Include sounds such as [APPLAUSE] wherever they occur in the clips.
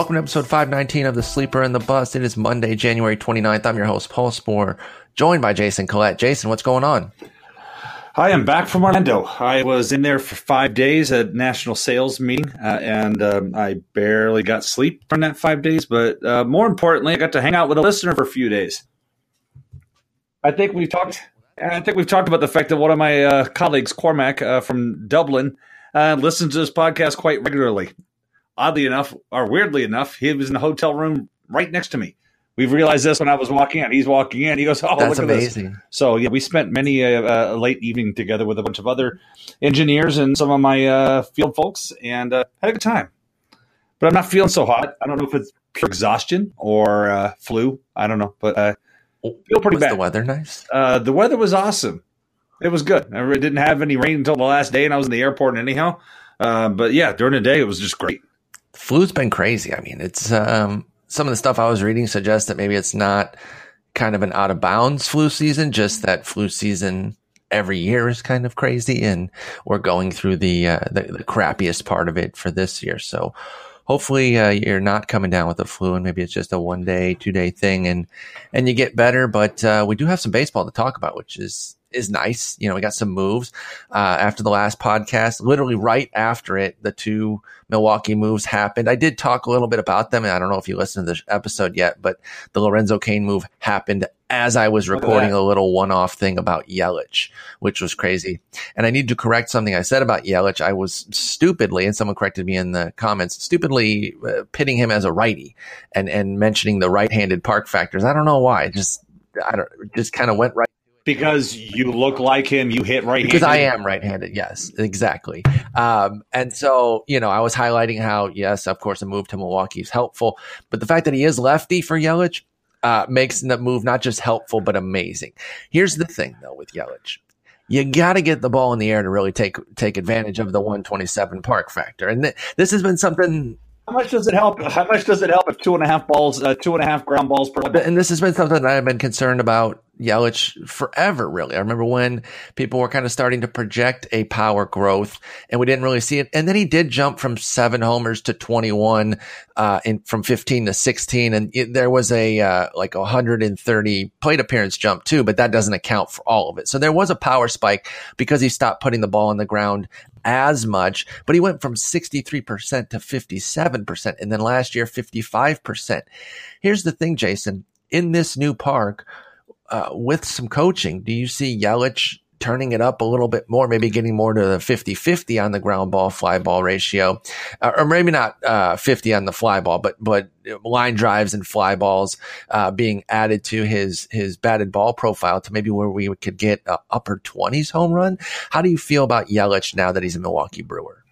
Welcome to episode 519 of The Sleeper and the Bust. It is Monday, January 29th. I'm your host, Paul Sporer, joined by Jason Collette. Jason, what's going on? Hi, I'm back from Orlando. I was in there for five days at national sales meeting, uh, and um, I barely got sleep from that five days. But uh, more importantly, I got to hang out with a listener for a few days. I think we've talked. I think we've talked about the fact that one of my uh, colleagues, Cormac uh, from Dublin, uh, listens to this podcast quite regularly oddly enough, or weirdly enough, he was in the hotel room right next to me. We've realized this when I was walking in. He's walking in. He goes, "Oh, That's look at amazing. this!" So yeah, we spent many a, uh, late evening together with a bunch of other engineers and some of my uh, field folks, and uh, had a good time. But I'm not feeling so hot. I don't know if it's pure exhaustion or uh, flu. I don't know, but I feel pretty was bad. the weather nice? Uh, the weather was awesome. It was good. I didn't have any rain until the last day, and I was in the airport anyhow. Uh, but yeah, during the day, it was just great flu's been crazy. I mean, it's um, some of the stuff I was reading suggests that maybe it's not kind of an out of bounds flu season, just that flu season every year is kind of crazy, and we're going through the uh, the, the crappiest part of it for this year. So hopefully uh, you're not coming down with the flu, and maybe it's just a one day, two day thing, and and you get better. But uh, we do have some baseball to talk about, which is is nice. You know, we got some moves uh, after the last podcast. Literally right after it, the two Milwaukee moves happened. I did talk a little bit about them, and I don't know if you listened to this episode yet, but the Lorenzo Cain move happened as I was recording a little one-off thing about Yelich, which was crazy. And I need to correct something I said about Yelich. I was stupidly, and someone corrected me in the comments, stupidly uh, pitting him as a righty and and mentioning the right-handed park factors. I don't know why. Just I don't just kind of went right because you look like him, you hit right. Handed. Because I am right-handed. Yes, exactly. Um, and so you know, I was highlighting how yes, of course, a move to Milwaukee is helpful, but the fact that he is lefty for Yelich uh, makes the move not just helpful but amazing. Here's the thing, though, with Yelich. You got to get the ball in the air to really take take advantage of the 127 park factor, and th- this has been something how much does it help? How much does it help if two and a half balls, uh, two and a half ground balls per? And this has been something that I've been concerned about Yelich forever, really. I remember when people were kind of starting to project a power growth and we didn't really see it. And then he did jump from seven homers to 21, uh, in, from 15 to 16. And it, there was a, uh, like 130 plate appearance jump too, but that doesn't account for all of it. So there was a power spike because he stopped putting the ball on the ground as much, but he went from 63% to 57%. And then last year, 55%. Here's the thing, Jason, in this new park, uh, with some coaching, do you see Yelich turning it up a little bit more, maybe getting more to the 50 50 on the ground ball fly ball ratio, uh, or maybe not uh, 50 on the fly ball, but, but line drives and fly balls uh, being added to his, his batted ball profile to maybe where we could get an upper 20s home run. How do you feel about Yelich now that he's a Milwaukee Brewer?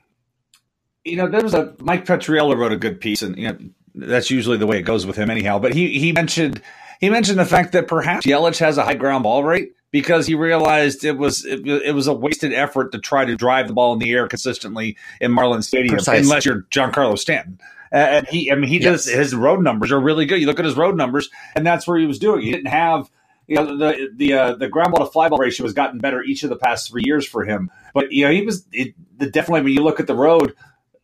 You know, there was a Mike Petriello wrote a good piece, and you know, that's usually the way it goes with him, anyhow. But he he mentioned he mentioned the fact that perhaps Yelich has a high ground ball rate because he realized it was it, it, was a wasted effort to try to drive the ball in the air consistently in Marlin Stadium Precisely. unless you're Giancarlo Stanton. And he, I mean, he yes. does his road numbers are really good. You look at his road numbers, and that's where he was doing. He didn't have, you know, the the uh, the ground ball to fly ball ratio has gotten better each of the past three years for him. But you know, he was it, the, definitely when you look at the road,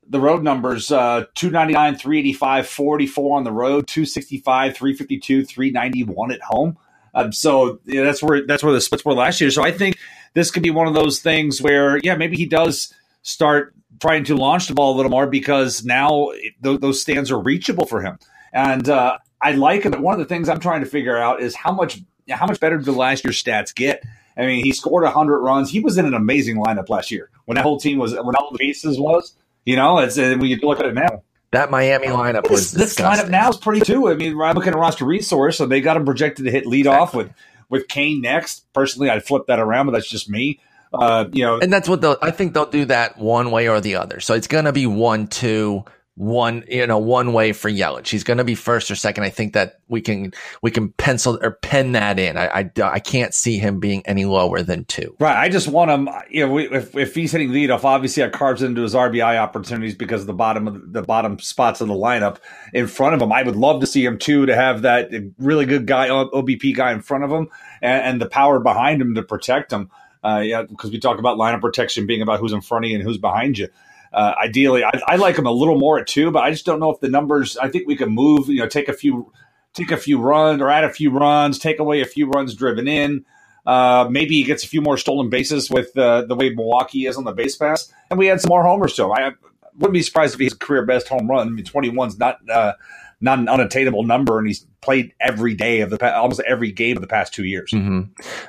the road numbers uh, 299, 385, 44 on the road, 265, 352, 391 at home. Um, so know, that's where that's where the splits were last year. So I think this could be one of those things where, yeah, maybe he does start trying to launch the ball a little more because now it, th- those stands are reachable for him. And uh, I like it. One of the things I'm trying to figure out is how much how much better do last year's stats get? I mean, he scored 100 runs. He was in an amazing lineup last year when that whole team was when all the pieces was. You know, it's when you look at it now. That Miami lineup was this, this lineup now is pretty too. I mean, I'm looking at roster resource, so they got him projected to hit lead exactly. off with with Cain next. Personally, I'd flip that around, but that's just me. Uh, you know, and that's what they'll. I think they'll do that one way or the other. So it's going to be one, two, one, you know, one way for Yelich. He's going to be first or second. I think that we can, we can pencil or pen that in. I, I, I can't see him being any lower than two. Right. I just want him, you know, if, if he's hitting lead off, obviously it carves into his RBI opportunities because of the bottom of the bottom spots of the lineup in front of him. I would love to see him too, to have that really good guy, OBP guy in front of him and, and the power behind him to protect him. Uh, yeah, because we talk about lineup protection being about who's in front of you and who's behind you. Uh, ideally, I, I, like him a little more at two, but I just don't know if the numbers. I think we can move. You know, take a few, take a few runs or add a few runs, take away a few runs driven in. Uh, maybe he gets a few more stolen bases with uh, the way Milwaukee is on the base pass, and we add some more homers to him. I wouldn't be surprised if he's career best home run. I mean, 21's not uh, not an unattainable number, and he's played every day of the almost every game of the past two years. Mm-hmm.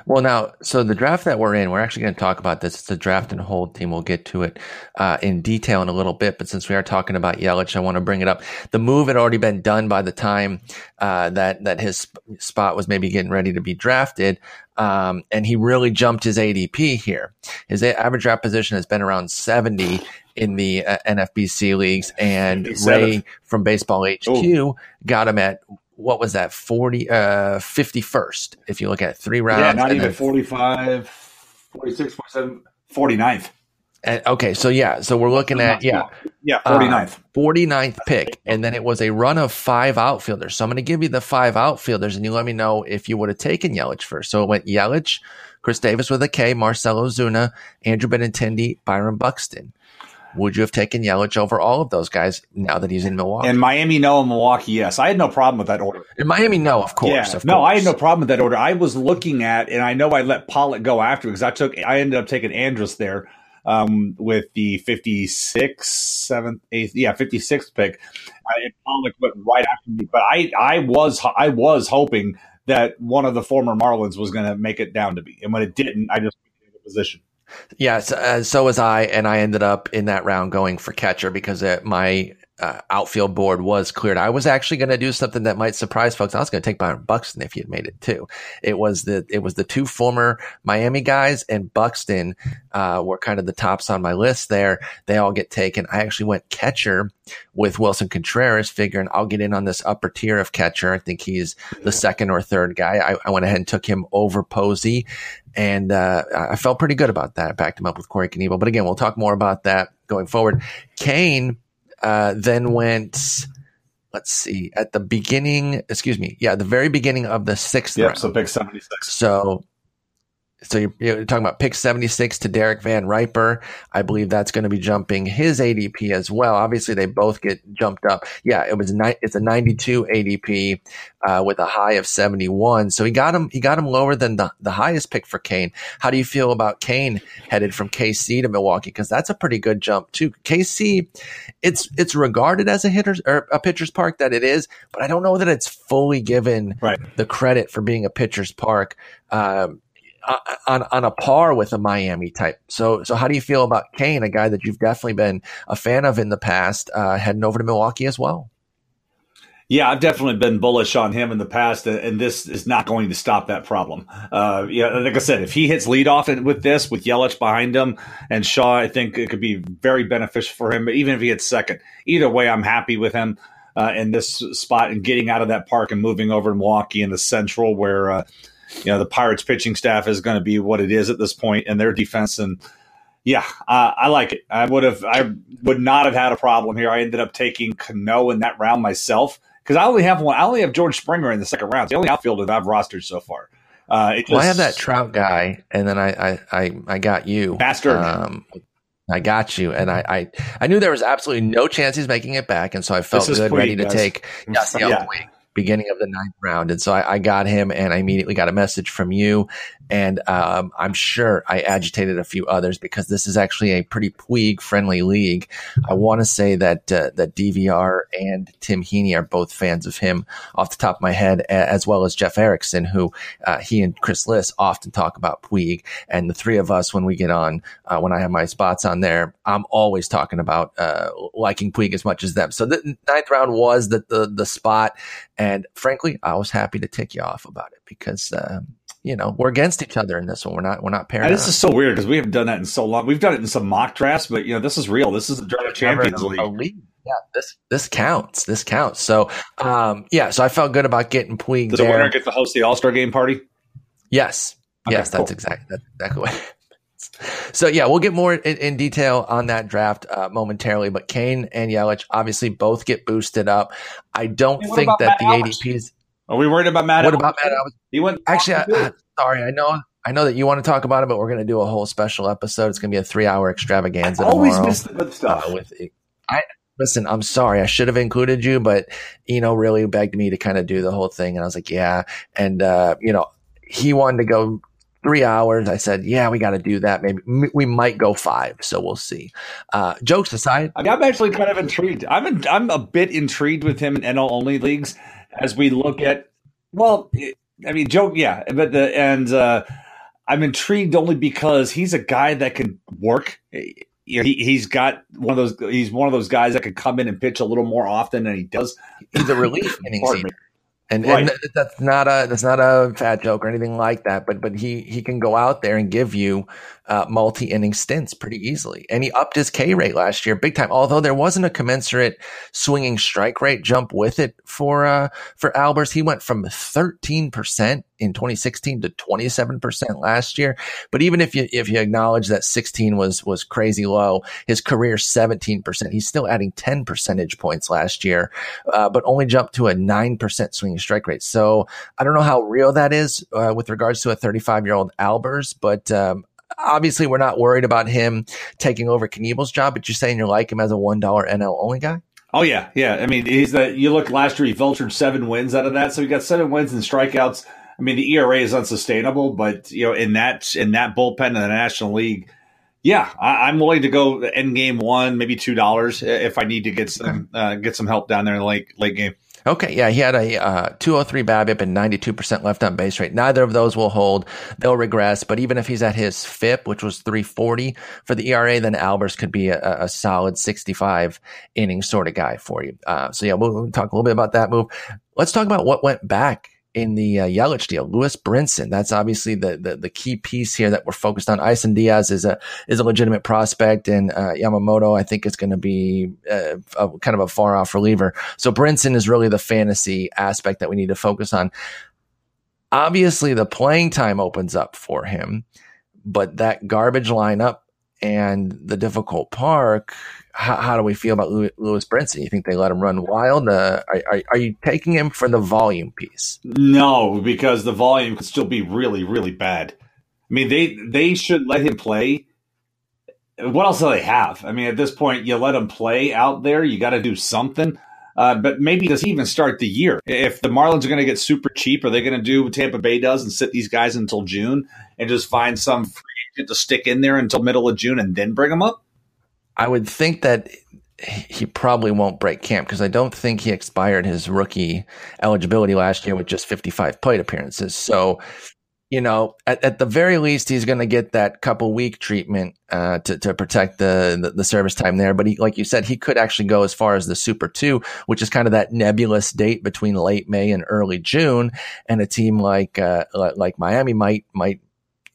Well, now, so the draft that we're in, we're actually going to talk about this. It's a draft and hold team. We'll get to it uh, in detail in a little bit, but since we are talking about Yelich, I want to bring it up. The move had already been done by the time uh, that that his spot was maybe getting ready to be drafted. Um, and he really jumped his ADP here. His average draft position has been around 70 in the uh, NFBC leagues, and Ray from Baseball HQ Ooh. got him at what was that 40 uh 51st if you look at three rounds yeah not even 45 46 47 49th and, okay so yeah so we're looking at yeah. Yeah 49th uh, 49th pick and then it was a run of five outfielders. So i'm going to give you the five outfielders and you let me know if you would have taken yelich first. So it went yelich khris davis with a k marcell ozuna andrew benintendi byron buxton would you have taken Yelich over all of those guys now that he's in Milwaukee? In Miami, no. In Milwaukee, yes. I had no problem with that order. In Miami, no. Of course. Yeah. Of no, course. I had no problem with that order. I was looking at, and I know I let Pollock go after because I took, I ended up taking Andrus there um, with the 56th, 7th, 8th, yeah, 56th pick. I, Pollock went right after me, but I, I was, I was hoping that one of the former Marlins was going to make it down to me, and when it didn't, I just put in the position. Yeah, so, uh, so was I, and I ended up in that round going for catcher because it, my uh, outfield board was cleared. I was actually going to do something that might surprise folks. I was going to take Byron Buxton if he had made it too. It was the it was the two former Miami guys and Buxton uh, were kind of the tops on my list there. They all get taken. I actually went catcher with Willson Contreras, figuring I'll get in on this upper tier of catcher. I think he's the second or third guy. I, I went ahead and took him over Posey, and uh, I felt pretty good about that. I backed him up with Corey Knebel. But again, we'll talk more about that going forward. Cain uh, then went, let's see, at the beginning, excuse me, yeah, the very beginning of the sixth yeah, round. so pick 76. So so you're, you're, talking about pick 76 to Derek Van Riper. I believe that's going to be jumping his ADP as well. Obviously, they both get jumped up. Yeah, it was ni- it's a 92 ADP uh, with a high of 71. So he got him he got him lower than the, the highest pick for Cain. How do you feel about Cain headed from KC to Milwaukee? Because that's a pretty good jump too. KC, it's it's regarded as a hitter's or a pitcher's park that it is, but I don't know that it's fully given right. the credit for being a pitcher's park. Um, on on a par with a Miami type. So so how do you feel about Cain, a guy that you've definitely been a fan of in the past, uh, heading over to Milwaukee as well? Yeah, I've definitely been bullish on him in the past, and this is not going to stop that problem. Uh, yeah, like I said, if he hits leadoff with this, with Yelich behind him and Shaw, I think it could be very beneficial for him. But even if he hits second, either way, I'm happy with him uh, in this spot and getting out of that park and moving over to Milwaukee in the Central, where uh, you know the Pirates pitching staff is going to be what it is at this point, and their defense and yeah, uh, I like it. I would have, I would not have had a problem here. I ended up taking Cano in that round myself because I only have one. I only have George Springer in the second round. It's the only outfielder that I've rostered so far. Uh, just, well, I have that Trout guy, and then I I I, I got you, bastard. Um, I got you, and I, I I knew there was absolutely no chance he's making it back, and so I felt good, ready to guys. take Yasiel yeah beginning of the ninth round. And so I, I, got him and I immediately got a message from you. And um, I'm sure I agitated a few others because this is actually a pretty Puig friendly league. I want to say that uh, that DVR and Tim Heaney are both fans of him off the top of my head, as well as Jeff Erickson, who uh, he and Chris Liss often talk about Puig. And the three of us, when we get on, uh, when I have my spots on there, I'm always talking about uh, liking Puig as much as them. So the ninth round was the, the, the spot. And frankly, I was happy to tick you off about it because, um, you know, we're against each other in this one. We're not, we're not paired. This is so weird because we haven't done that in so long. We've done it in some mock drafts, but you know, this is real. This is the Draft Champions League. league. Yeah, this this counts. This counts. So, um, yeah. So I felt good about getting Puig. Does there. the winner get to host the All Star Game party? Yes. Okay, yes, cool. that's exactly that's exactly what. [LAUGHS] So yeah, we'll get more in, in detail on that draft uh, momentarily. But Cain and Yelich obviously both get boosted up. I don't hey, think that Matt the ADPs. Are we worried about Matt? What about Matt? He went actually. I, sorry, I know I know that you want to talk about it, but we're going to do a whole special episode. It's going to be a three-hour extravaganza. I always tomorrow. miss the good stuff. Uh, with I listen, I'm sorry, I should have included you, but Eno really begged me to kind of do the whole thing, and I was like, yeah, and uh, you know, he wanted to go three hours. I said, yeah, we got to do that. Maybe m- we might go five, so we'll see. Uh, jokes aside, I mean, I'm actually kind of intrigued. I'm in, I'm a bit intrigued with him in NL only leagues as we look at. Well, I mean, joke, yeah, but the and uh, I'm intrigued only because he's a guy that can work. You know, he, he's got one of those. He's one of those guys that can come in and pitch a little more often than he does. he's a relief [CLEARS THROAT] innings. And, Right. and that's not a that's not a fat joke or anything like that. But but he he can go out there and give you uh, multi inning stints pretty easily. And he upped his K rate last year big time. Although there wasn't a commensurate swinging strike rate jump with it for uh, for Albers, he went from thirteen percent in 2016 to 27 percent last year. But even if you if you acknowledge that 16 was was crazy low, his career 17 percent. He's still adding 10 percentage points last year uh, but only jumped to a 9% swinging strike rate. So I don't know how real that is uh, with regards to a 35 year old Albers, but um, obviously we're not worried about him taking over Knebel's job, but you're saying you like him as a $1 NL only guy? Oh yeah, yeah. I mean, he's the. You look last year, he vultured seven wins out of that, so he got seven wins and strikeouts. I mean, the ERA is unsustainable, but you know, in that in that bullpen in the National League, yeah, I, I'm willing to go end game one, maybe two dollars if I need to get some uh, get some help down there in the late late game. Okay, yeah, he had a uh, 203 BABIP and 92% left on base rate. Neither of those will hold; they'll regress. But even if he's at his FIP, which was 340 for the ERA, then Albers could be a, a solid 65 inning sort of guy for you. Uh, so yeah, we'll, we'll talk a little bit about that move. Let's talk about what went back in the uh, Yelich deal. Lewis Brinson, that's obviously the, the the key piece here that we're focused on. Isan Diaz is a is a legitimate prospect, and uh, Yamamoto, I think, is going to be uh, a, kind of a far off reliever. So Brinson is really the fantasy aspect that we need to focus on. Obviously, the playing time opens up for him, but that garbage lineup and the difficult park. How, how do we feel about Lew- Lewis Brinson? You think they let him run wild? Uh, are, are, are you taking him for the volume piece? No, because the volume could still be really, really bad. I mean, they they should let him play. What else do they have? I mean, at this point, you let him play out there. You got to do something. Uh, but maybe does he even start the year? If the Marlins are going to get super cheap, are they going to do what Tampa Bay does and sit these guys until June and just find some free agent to stick in there until middle of June and then bring them up? I would think that he probably won't break camp because I don't think he expired his rookie eligibility last year with just 55 plate appearances. So, you know, at, at the very least, he's going to get that couple week treatment uh, to to protect the, the the service time there. But he, like you said, he could actually go as far as the Super Two, which is kind of that nebulous date between late May and early June. And a team like uh, like Miami might might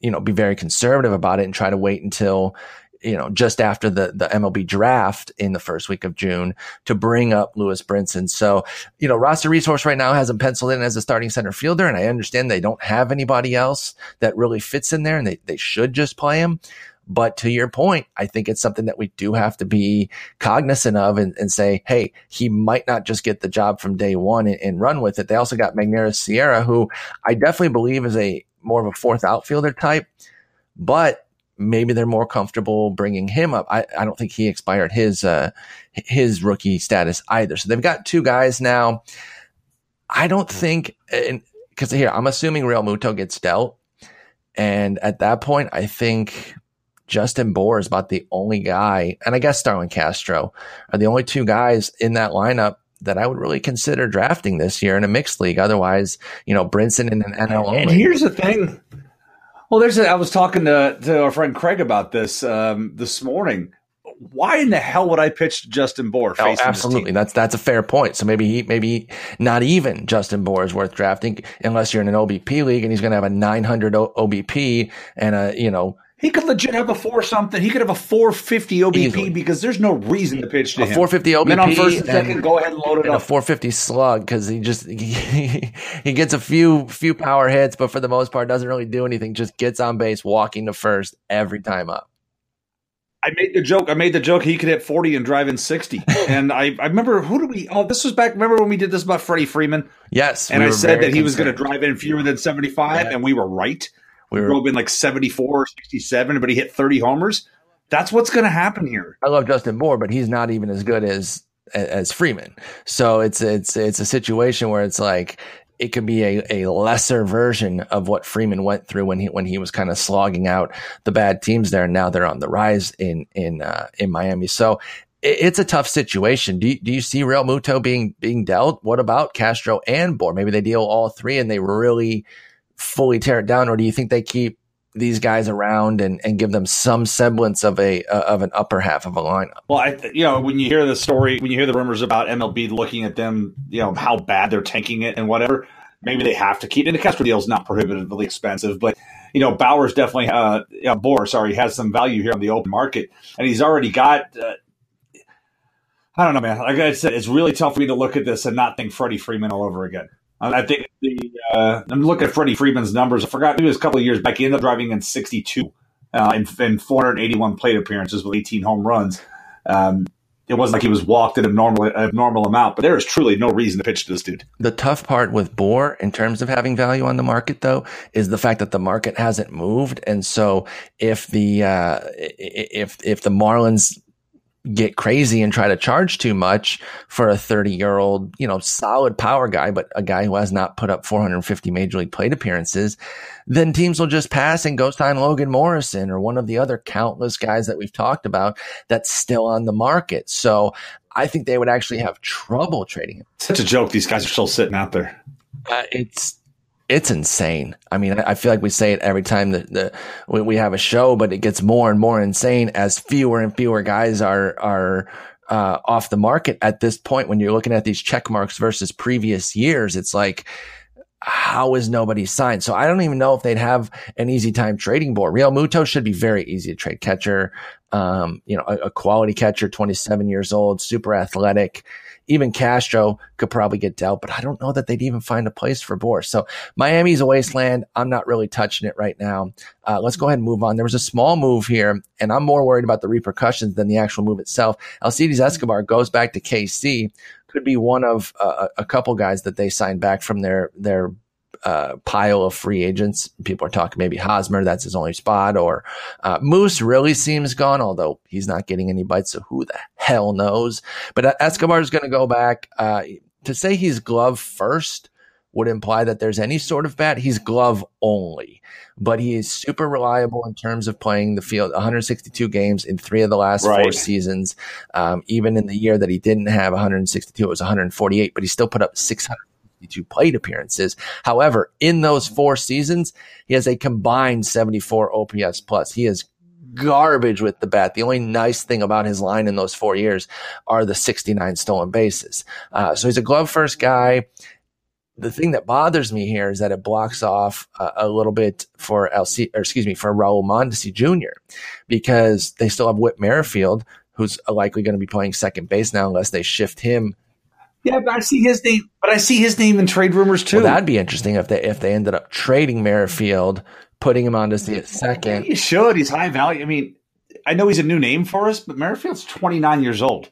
you know be very conservative about it and try to wait until you know, just after the, the MLB draft in the first week of June to bring up Lewis Brinson. So, you know, roster resource right now has him penciled in as a starting center fielder. And I understand they don't have anybody else that really fits in there and they, they should just play him. But to your point, I think it's something that we do have to be cognizant of and, and say, hey, he might not just get the job from day one and, and run with it. They also got Magneuris Sierra, who I definitely believe is a more of a fourth outfielder type, but maybe they're more comfortable bringing him up. I, I don't think he expired his uh, his rookie status either. So they've got two guys now. I don't think, because here I'm assuming Realmuto gets dealt, and at that point, I think Justin Bour is about the only guy, and I guess Starlin Castro are the only two guys in that lineup that I would really consider drafting this year in a mixed league. Otherwise, you know, Brinson in an NL. And here's the thing. Well, there's. A, I was talking to to our friend Craig about this um, this morning. Why in the hell would I pitch Justin Bour? Oh, absolutely. That's that's a fair point. So maybe he maybe not even Justin Bour is worth drafting unless you're in an OBP league and he's going to have a 900 o- OBP and a you know he could legit have a four something. He could have a 450 OBP Easily. because there's no reason to pitch to a him. 450 OBP. And then on first and second, go ahead and load it and up. A 450 slug because he just he, [LAUGHS] he gets a few few power hits, but for the most part doesn't really do anything. Just gets on base, walking to first every time up. I made the joke. I made the joke. He could hit 40 and drive in 60. [LAUGHS] and I, I remember who did we? Oh, this was back. Remember when we did this about Freddie Freeman? Yes. And we I said that he was going to drive in fewer than 75, yeah. and we were right. We were drove in like 74, or 67, but he hit 30 homers. That's what's going to happen here. I love Justin Bour, but he's not even as good as as Freeman. So it's it's it's a situation where it's like it could be a, a lesser version of what Freeman went through when he when he was kind of slogging out the bad teams there, and now they're on the rise in in uh, in Miami. So it, it's a tough situation. Do you, do you see Realmuto being being dealt? What about Castro and Bour? Maybe they deal all three and they really fully tear it down, or do you think they keep these guys around and, and give them some semblance of a uh, of an upper half of a lineup. Well, I you know when you hear the story, when you hear the rumors about MLB looking at them, you know how bad they're tanking it and whatever. Maybe they have to keep. And the Castro deal is not prohibitively expensive, but you know Bauer's definitely uh, you Bour, sorry, has some value here on the open market, and he's already got. Uh, I don't know, man. Like I said, it's really tough for me to look at this and not think Freddie Freeman all over again. I think the uh, I'm looking at Freddie Freeman's numbers. I forgot it was a couple of years back. He ended up driving in 62 uh, in, in 481 plate appearances with 18 home runs. Um, it wasn't like he was walked an abnormal abnormal amount, but there is truly no reason to pitch to this dude. The tough part with Bour, in terms of having value on the market, though, is the fact that the market hasn't moved, and so if the uh, if if the Marlins get crazy and try to charge too much for a 30 year old, you know, solid power guy, but a guy who has not put up 450 major league plate appearances, then teams will just pass and go sign Logan Morrison or one of the other countless guys that we've talked about that's still on the market. So I think they would actually have trouble trading him. Such a joke. These guys are still sitting out there. Uh, it's it's insane. I mean, I feel like we say it every time that the we have a show, but it gets more and more insane as fewer and fewer guys are are uh, off the market at this point. When you're looking at these check marks versus previous years, it's like how is nobody signed? So I don't even know if they'd have an easy time trading Bour. Real Muto should be very easy to trade catcher. Um, you know, a, a quality catcher, 27 years old, super athletic even Castro could probably get dealt, but I don't know that they'd even find a place for Bour. So Miami's a wasteland. I'm not really touching it right now. Uh, let's go ahead and move on. There was a small move here, and I'm more worried about the repercussions than the actual move itself. Alcides Escobar goes back to KC. Could be one of uh, a couple guys that they signed back from their their uh, pile of free agents. People are talking maybe Hosmer, that's his only spot, or uh, Moose really seems gone, although he's not getting any bites, so who the hell knows? But Escobar is going to go back. Uh, to say he's glove first would imply that there's any sort of bat. He's glove only, but he is super reliable in terms of playing the field. 162 games in three of the last right. four seasons. Um, even in the year that he didn't have 162, it was 148, but he still put up 600 62 plate appearances. However, in those four seasons, he has a combined 74 OPS plus. He is garbage with the bat. The only nice thing about his line in those four years are the 69 stolen bases. Uh, so he's a glove first guy. The thing that bothers me here is that it blocks off a little bit for LC, or excuse me, for Raul Mondesi Jr. because they still have Whit Merrifield, who's likely going to be playing second base now unless they shift him yeah, but I see his name. But I see his name in trade rumors too. Well, that'd be interesting if they if they ended up trading Merrifield, putting him on to see it second. He should. He's high value. I mean, I know he's a new name for us, but Merrifield's twenty nine years old.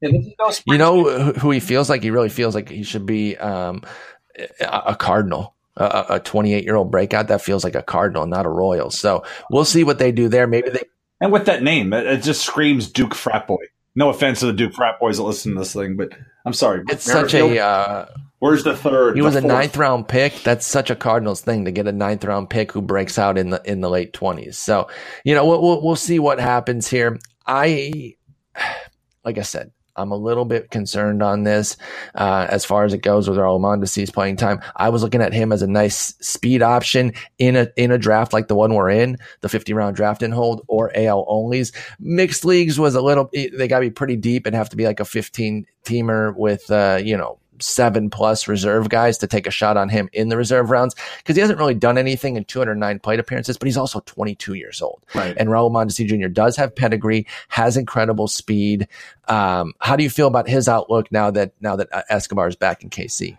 you know who he feels like? He really feels like he should be um, a Cardinal a 28 year old breakout that feels like a cardinal not a royal so we'll see what they do there maybe they and with that name it just screams duke frat boy no offense to the Duke frat boys that listen to this thing, but I'm sorry. It's such a. Uh, where's the third? He was a ninth round pick. That's such a Cardinals thing to get a ninth round pick who breaks out in the in the late twenties. So you know we'll, we'll we'll see what happens here. I, [SIGHS] like I said, I'm a little bit concerned on this uh, as far as it goes with Raul Mondesi's playing time. I was looking at him as a nice speed option in a in a draft like the one we're in, the 50 round draft and hold or AL onlys. Mixed leagues was a little they got to be pretty deep and have to be like a 15 teamer with uh, you know seven plus reserve guys to take a shot on him in the reserve rounds because he hasn't really done anything in 209 plate appearances, but he's also 22 years old. Right. And Raul Mondesi Jr. does have pedigree, has incredible speed. Um, how do you feel about his outlook now that now that uh, Escobar is back in KC?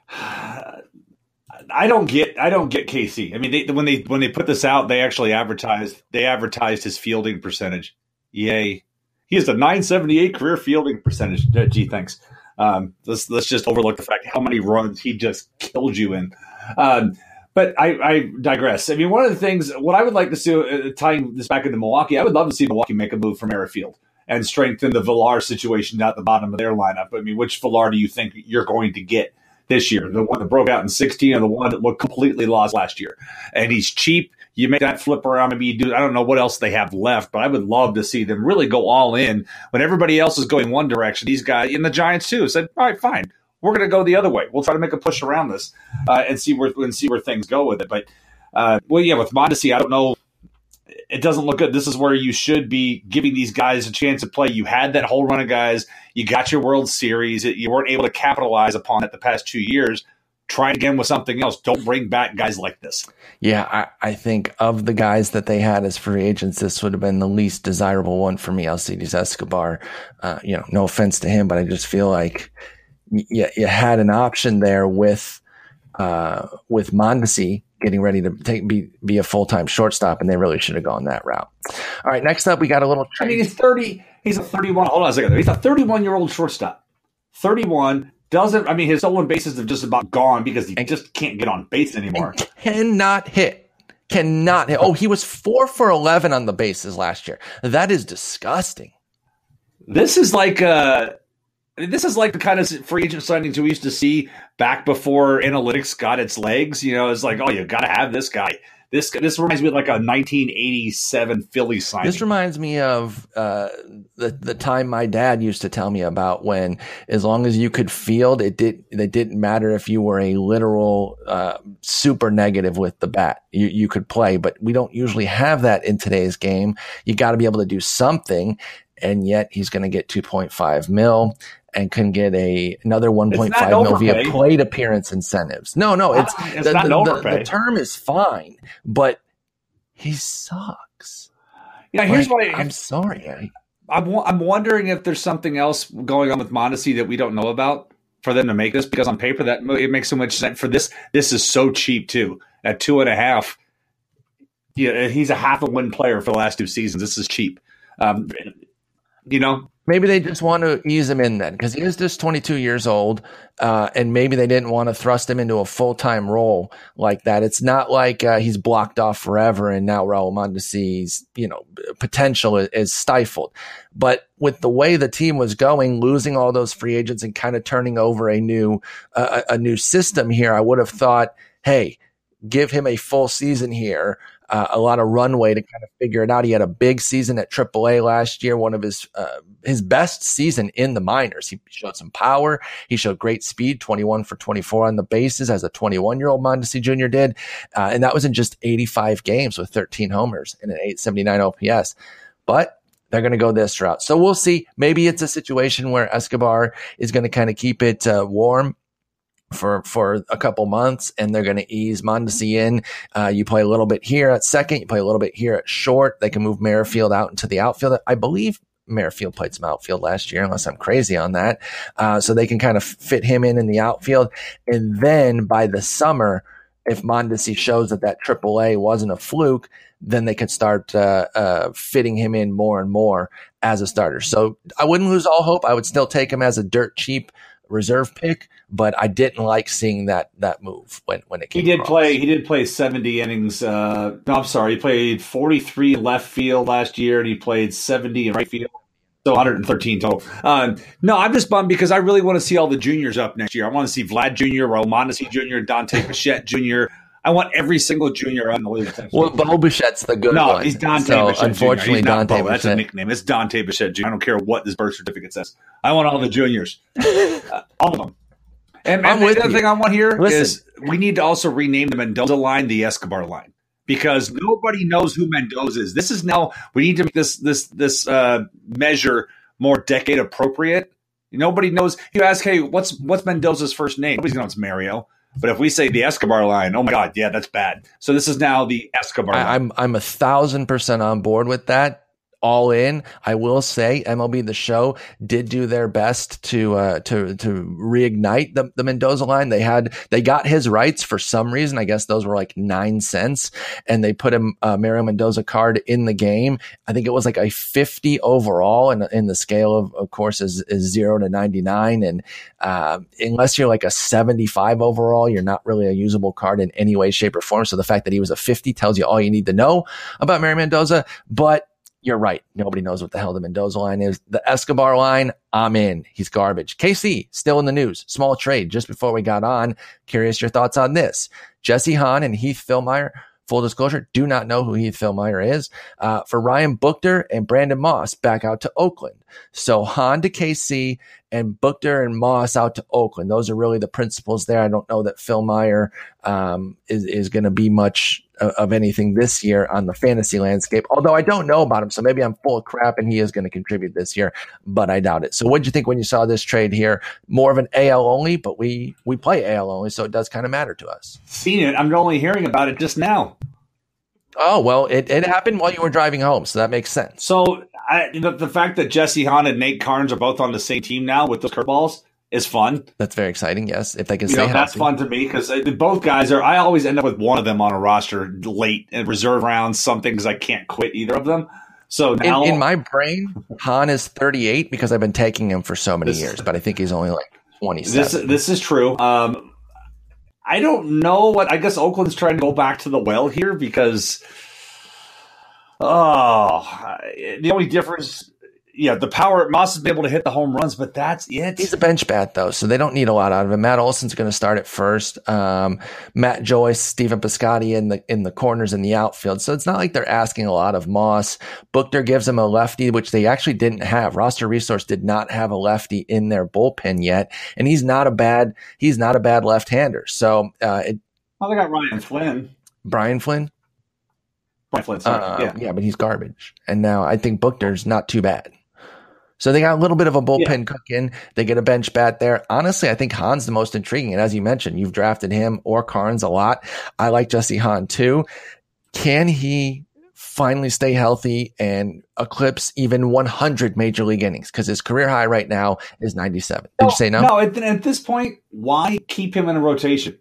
I don't get I don't get KC. I mean, they, when they when they put this out, they actually advertised they advertised his fielding percentage. Yay! He has a 978 career fielding percentage. Gee, thanks. Um, let's let's just overlook the fact how many runs he just killed you in. Um, but I, I, digress. I mean, one of the things, what I would like to see, uh, tying this back into Milwaukee, I would love to see Milwaukee make a move from Merrifield and strengthen the Villar situation at the bottom of their lineup. I mean, which Villar do you think you're going to get this year? The one that broke out in 16 and the one that looked completely lost last year? And he's cheap. You make that flip around. Maybe you do. I don't know what else they have left, but I would love to see them really go all in when everybody else is going one direction. These guys in the Giants too said, "All right, fine we're going to go the other way. We'll try to make a push around this uh, and see where and see where things go with it. But uh, well, yeah, with Mondesi, I don't know. It doesn't look good. This is where you should be giving these guys a chance to play. You had that whole run of guys. You got your World Series. You weren't able to capitalize upon it the past two years. Try again with something else. Don't bring back guys like this. Yeah, I, I, think of the guys that they had as free agents, this would have been the least desirable one for me, Alcides Escobar. Uh, you know, no offense to him, but I just feel like you, you had an option there with uh, with Mondesi getting ready to take be be a full time shortstop, and they really should have gone that route. All right, next up we got a little. Trade. I mean, he's thirty. He's a thirty-one. Hold on a second. He's a thirty-one year old shortstop. Thirty-one doesn't. I mean, his stolen bases have just about gone because he and, just can't get on base anymore. Cannot hit. Cannot hit. Oh, he was four for eleven on the bases last year. That is disgusting. This is like uh Mean, this is like the kind of free agent signings we used to see back before analytics got its legs. You know, it's like, oh, you got to have this guy. This this reminds me of like a 1987 Philly signing. This reminds me of uh, the the time my dad used to tell me about when, as long as you could field, it did it didn't matter if you were a literal uh, super negative with the bat. You you could play, but we don't usually have that in today's game. You got to be able to do something, and yet he's going to get 2.5 mil and can get a another 1.5 mil via plate appearance incentives. No, no, it's, it's the, the, the, the, term is fine, but he sucks. Yeah, here's like, what I, am sorry. I, I'm I'm wondering if there's something else going on with Mondesi that we don't know about for them to make this because on paper that it makes so much sense for this. This is so cheap too at two and a half. Yeah, he's a half a win player for the last two seasons. This is cheap. Um, you know, maybe they just want to ease him in then because he is just 22 years old, uh, and maybe they didn't want to thrust him into a full time role like that. It's not like uh, he's blocked off forever, and now Raul Mondesi's you know potential is, is, stifled. But with the way the team was going, losing all those free agents and kind of turning over a new uh, a new system here, I would have thought, hey, give him a full season here uh, a lot of runway to kind of figure it out. He had a big season at AAA last year, one of his uh, his best season in the minors. He showed some power. He showed great speed, 21 for 24 on the bases as a 21 year old Mondesi Jr. did, uh, and that was in just 85 games with 13 homers and an 879 OPS. But they're going to go this route. So we'll see. Maybe it's a situation where Escobar is going to kind of keep it uh, warm for for a couple months, and they're going to ease Mondesi in. Uh, you play a little bit here at second, you play a little bit here at short. They can move Merrifield out into the outfield. I believe Merrifield played some outfield last year, unless I'm crazy on that. Uh, so they can kind of fit him in in the outfield, and then by the summer, if Mondesi shows that that AAA wasn't a fluke, then they could start uh, uh, fitting him in more and more as a starter. So I wouldn't lose all hope. I would still take him as a dirt cheap reserve pick, but I didn't like seeing that that move when when it came. He did across. play. He did play seventy innings. Uh, no, I'm sorry. He played forty three left field last year, and he played seventy in right field. So 113 total. Um, no, I'm just bummed because I really want to see all the juniors up next year. I want to see Vlad Jr., Raul Mondesi Jr., Dante Bichette Jr. I want every single junior on the league. Well, Bo Bichette's the good no, one. No, he's Dante so, Bichette Unfortunately. Dante Bo. That's a nickname. It's Dante Bichette Jr. I don't care what this birth certificate says. I want all the juniors. uh, all of them. And, and the other you. thing I want here Listen. is we need to also rename the Mendoza line the Escobar line because nobody knows who Mendoza is. This is now we need to make this this this uh, measure more decade appropriate. Nobody knows. You ask, hey, what's what's Mendoza's first name? Nobody's gonna know it's Mario. But if we say the Escobar line, oh my god, yeah, that's bad. So this is now the Escobar. I, I'm I'm a thousand percent on board with that. All in. I will say MLB The Show did do their best to uh, to to reignite the, the Mendoza line. They had they got his rights for some reason. I guess those were like nine cents, and they put a, uh, Mario Mendoza card in the game. I think it was like a fifty overall, and in the scale of of course is is zero to ninety nine. And uh, unless you're like a seventy five overall, you're not really a usable card in any way, shape, or form. So the fact that he was a fifty tells you all you need to know about Mario Mendoza, but you're right. Nobody knows what the hell the Mendoza line is. The Escobar line, I'm in. He's garbage. KC, still in the news. Small trade just before we got on. Curious your thoughts on this. Jesse Hahn and Heath Fillmyer, full disclosure, do not know who Heath Fillmyer is. Uh, for Ryan Buchter and Brandon Moss back out to Oakland. So Hahn to KC and Buchter and Moss out to Oakland. Those are really the principals there. I don't know that Fillmyer um, is, is going to be much of anything this year on the fantasy landscape. Although I don't know about him, so maybe I'm full of crap and he is going to contribute this year, but I doubt it. So what did you think when you saw this trade here? More of an AL only, but we we play AL only, so it does kind of matter to us. Seen it. I'm only hearing about it just now. Oh well, it, it happened while you were driving home, so that makes sense. So I, the, the fact that Jesse Hahn and Nate Karns are both on the same team now with those curveballs is fun. That's very exciting. Yes, if they can you know, that's fun to me because both guys are. I always end up with one of them on a roster late and reserve rounds, something because I can't quit either of them. So now, in, in, my brain, Hahn is 38 because I've been taking him for so many this, years, but I think he's only like 27. This this is true. Um, I don't know what. I guess Oakland's trying to go back to the well here because. Oh, the only difference yeah, the power Moss has been able to hit the home runs, but that's it. He's a bench bat though, so they don't need a lot out of him. Matt Olson's going to start at first. Um, Matt Joyce, Stephen Piscotty in the in the corners in the outfield. So it's not like they're asking a lot of Moss. Buchter gives him a lefty, which they actually didn't have. Roster Resource did not have a lefty in their bullpen yet, and he's not a bad he's not a bad left hander. So uh, it, well, they got Ryan Flynn. Brian Flynn. Brian Flynn, sorry. Uh, yeah. yeah, but he's garbage. And now I think Buchter's not too bad. So they got a little bit of a bullpen yeah. cooking. They get a bench bat there. Honestly, I think Hahn's the most intriguing. And as you mentioned, you've drafted him or Karns a lot. I like Jesse Hahn too. Can he finally stay healthy and eclipse even 100 major league innings? Because his career high right now is 97. Did no, you say no? No, at, at, this point, why keep him in a rotation?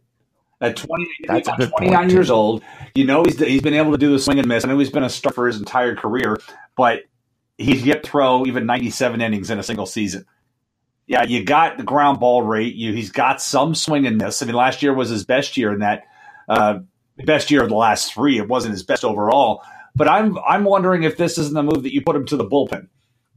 At 20, That's 29 years too. old, you know he's he's been able to do the swing and miss. I know he's been a star for his entire career, but he's yet to throw even 97 innings in a single season. Yeah, you got the ground ball rate. You he's got some swing in this. I mean, last year was his best year in that. Uh, best year of the last three. It wasn't his best overall. But I'm I'm wondering if this isn't the move that you put him to the bullpen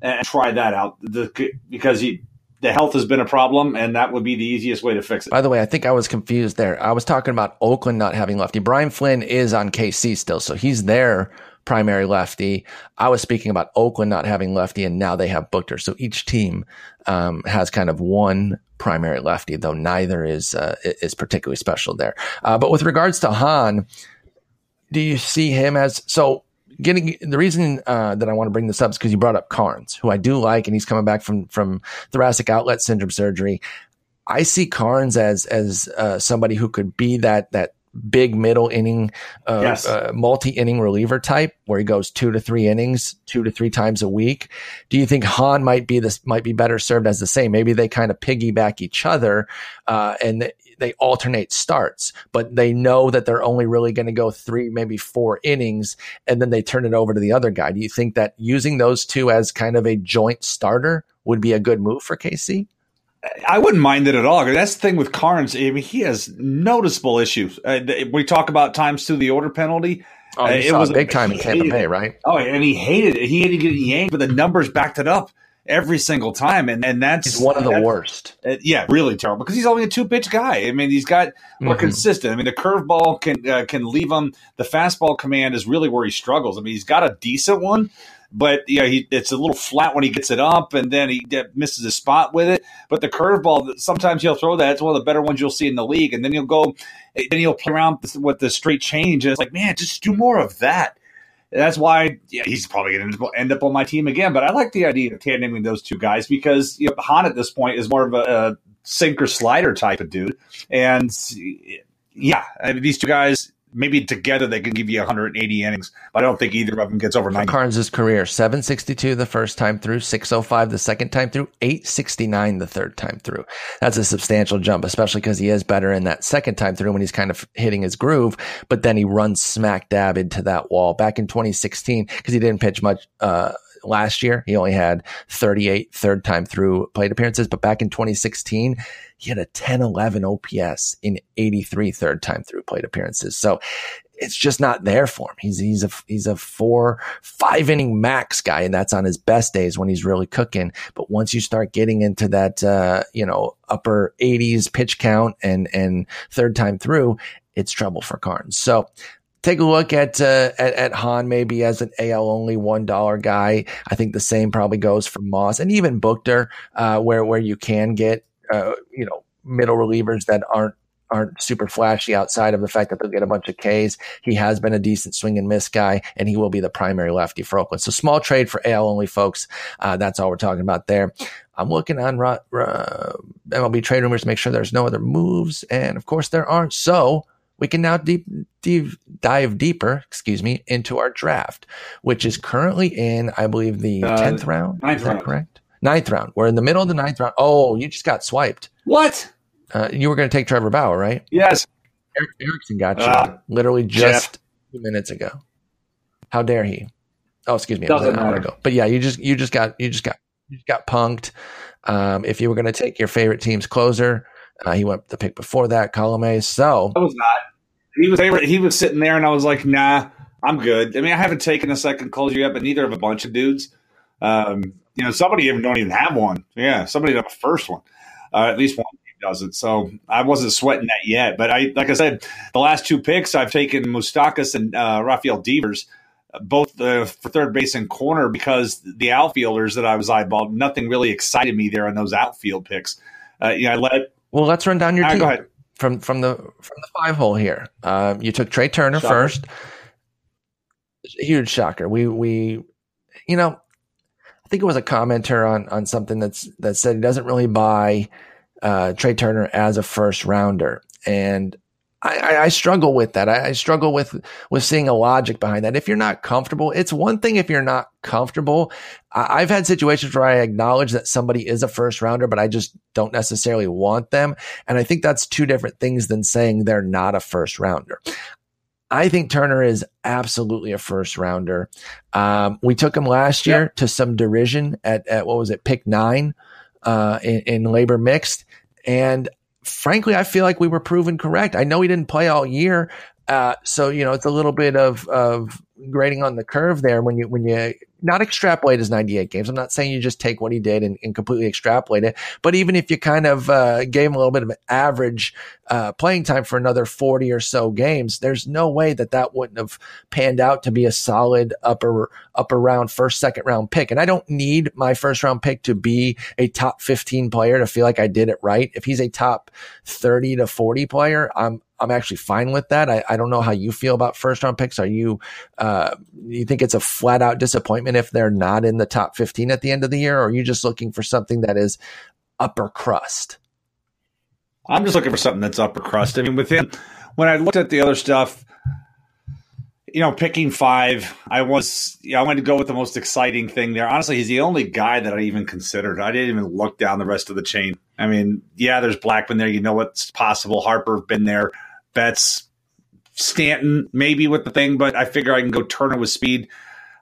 and try that out the, because he the health has been a problem, and that would be the easiest way to fix it. By the way, I think I was confused there. I was talking about Oakland not having lefty. Brian Flynn is on KC still, so he's there primary lefty. I was speaking about Oakland not having lefty, and now they have Buchter. So each team um, has kind of one primary lefty, though neither is uh, is particularly special there. Uh, but with regards to Hahn, do you see him as so? Getting the reason uh, that I want to bring this up is because you brought up Karns, who I do like, and he's coming back from from thoracic outlet syndrome surgery. I see Karns as as uh, somebody who could be that that big middle inning, uh, yes. uh, multi inning reliever type where he goes two to three innings, two to three times a week. Do you think Hahn might be this, might be better served as the same? Maybe they kind of piggyback each other, uh, and they alternate starts, but they know that they're only really going to go three, maybe four innings, and then they turn it over to the other guy. Do you think that using those two as kind of a joint starter would be a good move for KC? I wouldn't mind it at all. That's the thing with Karns. I mean, he has noticeable issues. Uh, we talk about times to the order penalty. Oh, uh, it was big time in Tampa Bay, right? Oh, and he hated it. He hated getting yanked, but the numbers backed it up every single time, and and that's he's one of the worst. Uh, yeah, really terrible because he's only a two pitch guy. I mean, he's got more mm-hmm. consistent. I mean, the curveball can uh, can leave him. The fastball command is really where he struggles. I mean, he's got a decent one, but know, he, it's a little flat when he gets it up, and then he misses his spot with it. But the curveball, sometimes he'll throw that. It's one of the better ones you'll see in the league. And then he'll go, eh, then he'll play around with the straight change, and it's like, man, just do more of that. That's why yeah, he's probably going to end up on my team again. But I like the idea of tandeming those two guys because you know, Hahn at this point is more of a, a sinker slider type of dude, and yeah, I mean, these two guys maybe together they can give you 180 innings. But I don't think either of them gets over 90. Karns' career 762 the first time through, 605 the second time through, 869 the third time through. That's a substantial jump, especially because he is better in that second time through when he's kind of hitting his groove, but then he runs smack dab into that wall. Back in 2016, because he didn't pitch much, uh, last year. He only had 38 third time through plate appearances, but back in 2016, he had a 10 11 OPS in 83 third time through plate appearances. So it's just not there for him. He's he's a he's a four five inning max guy, and that's on his best days when he's really cooking. But once you start getting into that uh, you know upper 80s pitch count and and third time through, it's trouble for Karns. So take a look at, uh, at, at Hahn maybe as an AL only one dollar guy. I think the same probably goes for Moss and even Buchter, uh, where where you can get uh, you know middle relievers that aren't aren't super flashy outside of the fact that they'll get a bunch of Ks. He has been a decent swing and miss guy, and he will be the primary lefty for Oakland. So small trade for AL only folks. Uh, that's all we're talking about there. I'm looking on uh, MLB trade rumors to make sure there's no other moves, and of course there aren't. So we can now deep, deep, dive deeper, excuse me, into our draft, which is currently in, I believe, the uh, tenth round. Ninth is round, correct? Ninth round. We're in the middle of the ninth round. Oh, you just got swiped. What? Uh, you were going to take Trevor Bauer, right? Yes. Eric Erickson got you uh, literally just two minutes ago. How dare he? Oh, excuse me, Doesn't matter. Ago. But yeah, you just you just got you just got you just got punked. Um, if you were going to take your favorite team's closer, uh, he went the pick before that, Colome. So I was not. He was he was sitting there, and I was like, "Nah, I'm good." I mean, I haven't taken a second closer yet, but neither of a bunch of dudes. Um, you know, somebody even don't even have one. Yeah, somebody have a first one. Uh, at least one doesn't. So I wasn't sweating that yet. But I, like I said, the last two picks I've taken Moustakas and uh, Rafael Devers, both uh, for third base and corner, because the outfielders that I was eyeballed, nothing really excited me there on those outfield picks. Uh, you know, I let. Well, let's run down your team. Go ahead from from the from the five hole here. Um, you took Trea Turner shocker. first. Huge shocker. We we, you know, think it was a commenter on on something that's that said he doesn't really buy uh, Trea Turner as a first rounder, and I, I, struggle with that. I, I, struggle with with seeing a logic behind that. If you're not comfortable, it's one thing if you're not comfortable. I, have had situations where I acknowledge that somebody is a first rounder, but I just don't necessarily want them. And I think that's two different things than saying they're not a first rounder. I think Turner is absolutely a first rounder. Um, we took him last year yep. to some derision at, at what was it, pick nine uh, in, in LABR mixed. And frankly, I feel like we were proven correct. I know he didn't play all year. Uh, so, you know, it's a little bit of, of grading on the curve there when you, when you not extrapolate his 98 games. I'm not saying you just take what he did and, and completely extrapolate it, but even if you kind of uh, gave him a little bit of an average uh, playing time for another 40 or so games, there's no way that that wouldn't have panned out to be a solid upper upper round first second round pick. And I don't need my first round pick to be a top 15 player to feel like I did it right. If he's a top 30 to 40 player, I'm I'm actually fine with that. I, I don't know how you feel about first round picks. Are you, uh, you think it's a flat out disappointment if they're not in the top 15 at the end of the year? Or are you just looking for something that is upper crust? I'm just looking for something that's upper crust. I mean, with him, when I looked at the other stuff, you know, picking five, I was, know, I wanted to go with the most exciting thing there. Honestly, he's the only guy that I even considered. I didn't even look down the rest of the chain. I mean, yeah, there's Blackmon there. You know what's possible. Harper been there. Betts, Stanton, maybe with the thing, but I figure I can go Turner with speed.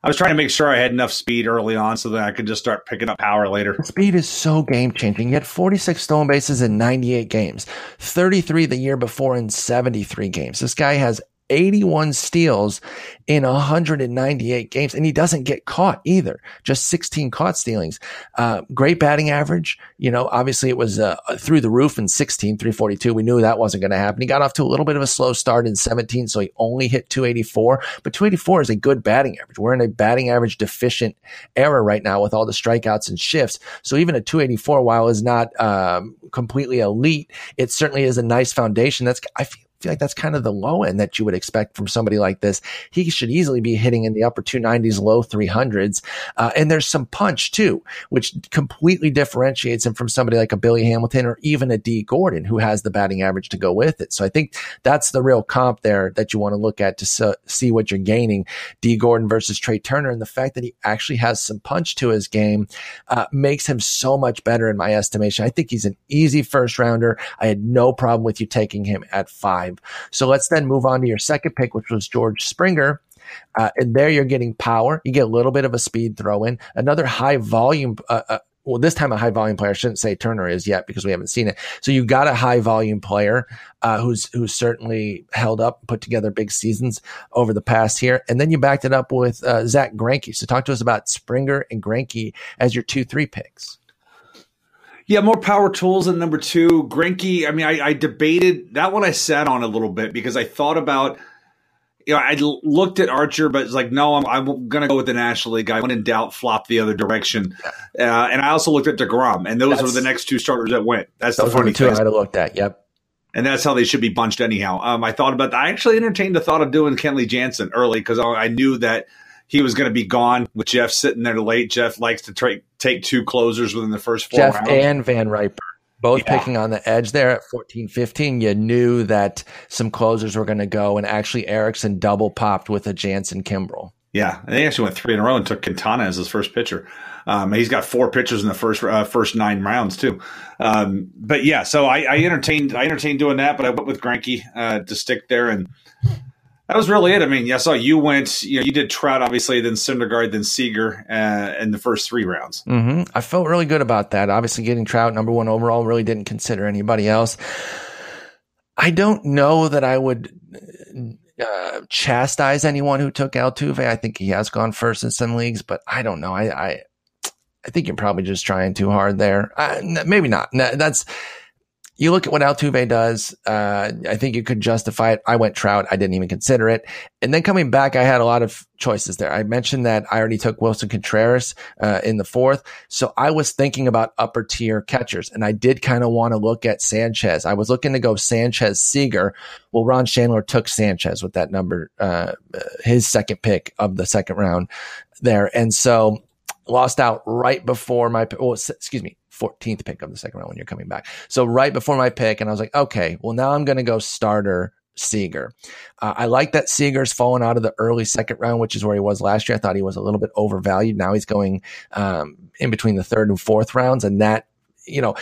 I was trying to make sure I had enough speed early on so that I could just start picking up power later. Speed is so game changing. He had 46 stolen bases in 98 games, 33 the year before in 73 games. This guy has 81 steals in 198 games, and he doesn't get caught either. Just 16 caught stealings. Uh, great batting average. You know, obviously it was uh, through the roof in 16, 342. We knew that wasn't going to happen. He got off to a little bit of a slow start in 17, so he only hit 284. But 284 is a good batting average. We're in a batting average deficient era right now with all the strikeouts and shifts. So even a 284, while is not um, completely elite, it certainly is a nice foundation. That's I feel feel like that's kind of the low end that you would expect from somebody like this. He should easily be hitting in the upper 290s, low 300s. Uh, and there's some punch too, which completely differentiates him from somebody like a Billy Hamilton or even a D Gordon who has the batting average to go with it. So I think that's the real comp there that you want to look at to so, see what you're gaining. D Gordon versus Trea Turner and the fact that he actually has some punch to his game uh, makes him so much better in my estimation. I think he's an easy first rounder. I had no problem with you taking him at five. So let's then move on to your second pick, which was George Springer. Uh, and there you're getting power. You get a little bit of a speed throw in, another high volume, uh, uh, well, this time a high volume player. I shouldn't say Turner is yet because we haven't seen it. So you got a high volume player uh, who's who's certainly held up, put together big seasons over the past here, and then you backed it up with uh, Zack Greinke. So talk to us about Springer and Greinke as your two three picks. Yeah, more power tools than number two. Greinke, I mean, I, I debated that one. I sat on a little bit because I thought about you know, I looked at Archer, but it's like, no, I'm, I'm going to go with the National League guy. When in doubt, flop the other direction. Uh, and I also looked at DeGrom, and those that's, were the next two starters that went. That's the funny two thing. I'd have looked at. Yep. And that's how they should be bunched anyhow. Um, I thought about. I actually entertained the thought of doing Kenley Jansen early because I knew that he was going to be gone with Jeff sitting there late. Jeff likes to tra- take two closers within the first four Jeff rounds. and Van Riper both yeah. picking on the edge there at 14 15 you knew that some closers were going to go and actually erickson double popped with a jansen kimbrel yeah and they actually went three in a row and took quintana as his first pitcher um, he's got four pitchers in the first uh, first nine rounds too um, but yeah so I, I, entertained i entertained doing that but i went with Greinke uh, to stick there and that was really it. I mean, I saw you went, you know, you did Trout, obviously, then Syndergaard, then Seager uh, in the first three rounds. Mm-hmm. I felt really good about that. Obviously, getting Trout number one overall, really didn't consider anybody else. I don't know that I would uh, chastise anyone who took Altuve. I think he has gone first in some leagues, but I don't know. I, I, I think you're probably just trying too hard there. Uh, maybe not. That's you look at what Altuve does. Uh, I think you could justify it. I went Trout. I didn't even consider it. And then coming back, I had a lot of choices there. I mentioned that I already took Willson Contreras uh, in the fourth. So I was thinking about upper tier catchers and I did kind of want to look at Sanchez. I was looking to go Sanchez Seager. Well, Ron Chandler took Sanchez with that number, uh, his second pick of the second round there. And so lost out right before my, well, excuse me, 14th pick of the second round when you're coming back. So right before my pick, and I was like, okay, well now I'm going to go starter Seager. Uh, I like that Seager's fallen out of the early second round, which is where he was last year. I thought he was a little bit overvalued. Now he's going um, in between the third and fourth rounds, and that you know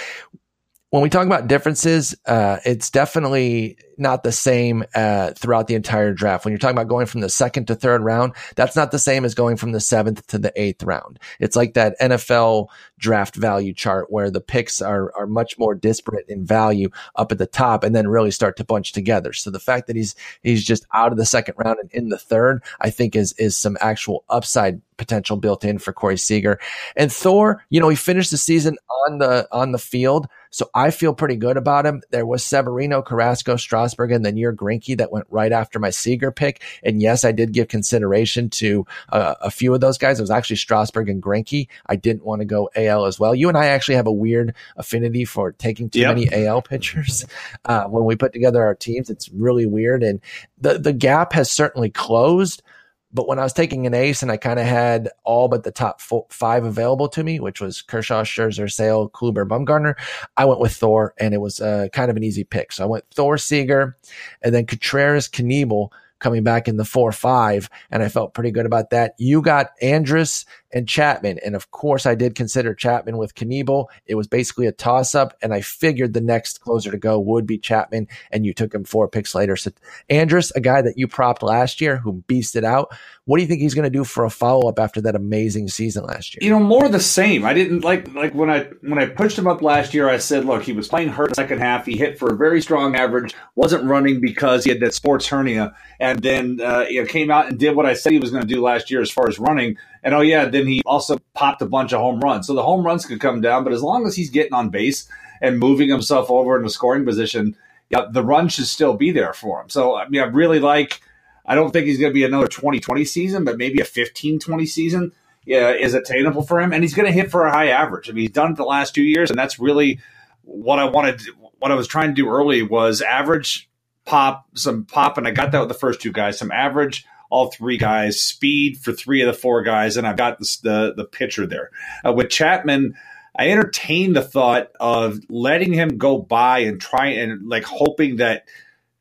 when we talk about differences, uh, it's definitely not the same uh, throughout the entire draft. When you're talking about going from the second to third round, that's not the same as going from the seventh to the eighth round. It's like that NFL draft value chart where the picks are are much more disparate in value up at the top, and then really start to bunch together. So the fact that he's he's just out of the second round and in the third, I think is is some actual upside potential built in for Corey Seager. And Thor, you know, he finished the season on the on the field so I feel pretty good about him. There was Severino, Carrasco, Strasburg, and then your Greinke that went right after my Seager pick. And yes, I did give consideration to uh, a few of those guys. It was actually Strasburg and Greinke. I didn't want to go AL as well. You and I actually have a weird affinity for taking too yep. many AL pitchers. Uh, when we put together our teams, it's really weird. And the, the gap has certainly closed. But when I was taking an ace and I kind of had all but the top four, five available to me, which was Kershaw, Scherzer, Sale, Kluber, Bumgarner, I went with Thor and it was uh, kind of an easy pick. So I went Thor Seager and then Contreras Knebel coming back in the four five, and I felt pretty good about that. You got Andrus and Chapman, and of course I did consider Chapman with Knebel. It was basically a toss up, and I figured the next closer to go would be Chapman, and you took him four picks later. So Andrus, a guy that you propped last year who beasted out, what do you think he's going to do for a follow up after that amazing season last year? You know, more the same. I didn't like like when I when I pushed him up last year. I said, look, he was playing hurt second half. He hit for a very strong average. wasn't running because he had that sports hernia, and then uh, you know came out and did what I said he was going to do last year as far as running. And oh yeah, then he also popped a bunch of home runs. So the home runs could come down, but as long as he's getting on base and moving himself over in the scoring position, yeah, the run should still be there for him. So I mean, I really like I don't think he's going to be another 2020 season, but maybe a 15 20 season yeah, is attainable for him. And he's going to hit for a high average. I mean, he's done it the last two years, and that's really what I wanted. What I was trying to do early was average pop, some pop, and I got that with the first two guys, some average, all three guys, speed for three of the four guys, and I've got the the pitcher there. Uh, with Chapman, I entertained the thought of letting him go by and try and like hoping that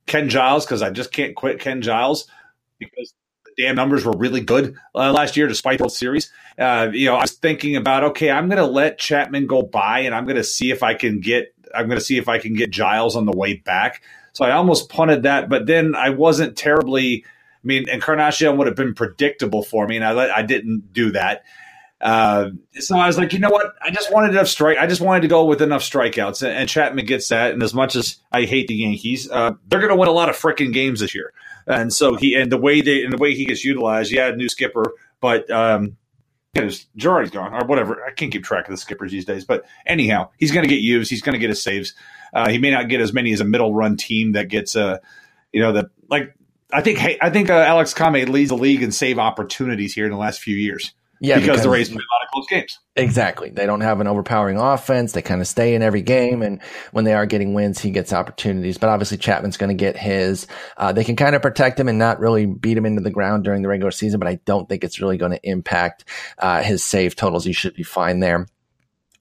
Ken Giles, because I just can't quit Ken Giles because the damn numbers were really good uh, last year despite the World Series. Uh, you know, I was thinking about okay, I'm going to let Chapman go by, and I'm going to see if I can get I'm going to see if I can get Giles on the way back. So I almost punted that, but then I wasn't terribly. I mean, Encarnacion would have been predictable for me, and I I didn't do that. Uh, so I was like, you know what? I just wanted enough strike. I just wanted to go with enough strikeouts, and, and Chapman gets that. And as much as I hate the Yankees, uh, they're going to win a lot of freaking games this year. And so he and the way they and the way he gets utilized, yeah, new skipper, but um, his Girardi's gone or whatever. I can't keep track of the skippers these days, but anyhow, he's going to get used. He's going to get his saves. Uh, he may not get as many as a middle run team that gets, uh, you know, the like. I think hey, I think uh, Alex Colome leads the league in save opportunities here in the last few years. Yeah, because, because the Rays play a lot of close games. Exactly. They don't have an overpowering offense. They kind of stay in every game. And when they are getting wins, he gets opportunities. But obviously, Chapman's going to get his. Uh, they can kind of protect him and not really beat him into the ground during the regular season. But I don't think it's really going to impact uh, his save totals. He should be fine there.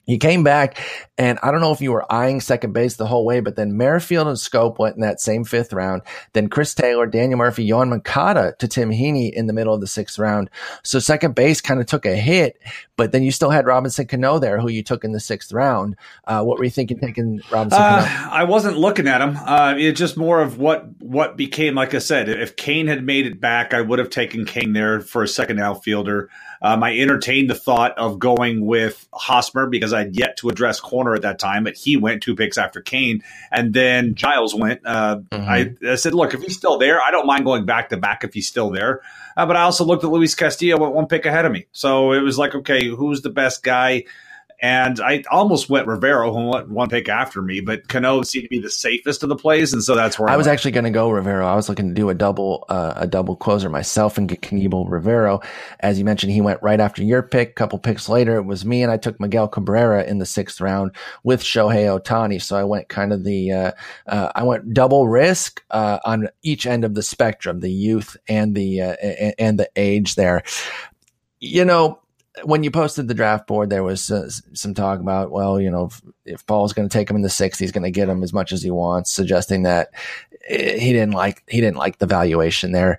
He came back, and I don't know if you were eyeing second base the whole way, but then Merrifield and Schoop went in that same fifth round. Then Chris Taylor, Daniel Murphy, Yoan Moncada to Tim Heaney in the middle of the sixth round. So second base kind of took a hit, but then you still had Robinson Cano there, who you took in the sixth round. Uh, what were you thinking taking Robinson uh, Cano? I wasn't looking at him. Uh, it's just more of what what became. Like I said, if Cain had made it back, I would have taken Cain there for a second outfielder. Um, I entertained the thought of going with Hosmer because I'd yet to address corner at that time, but he went two picks after Cain, and then Giles went. Uh, mm-hmm. I, I, said, look, if he's still there, I don't mind going back to back if he's still there. Uh, but I also looked at Luis Castillo, went one pick ahead of me, so it was like, okay, who's the best guy? And I almost went Rivero, who went one pick after me, but Cano seemed to be the safest of the plays, and so that's where I, I was actually going to go Rivero. I was looking to do a double uh, a double closer myself and get Knebel Rivero. As you mentioned, he went right after your pick. A couple picks later, it was me, and I took Miguel Cabrera in the sixth round with Shohei Ohtani. So I went kind of the uh, uh, I went double risk uh, on each end of the spectrum, the youth and the uh, and the age there. You know, when you posted the draft board, there was uh, some talk about, well, you know, if, if Paul's going to take him in the sixth, he's going to get him as much as he wants, suggesting that eh, he didn't like he didn't like the valuation there.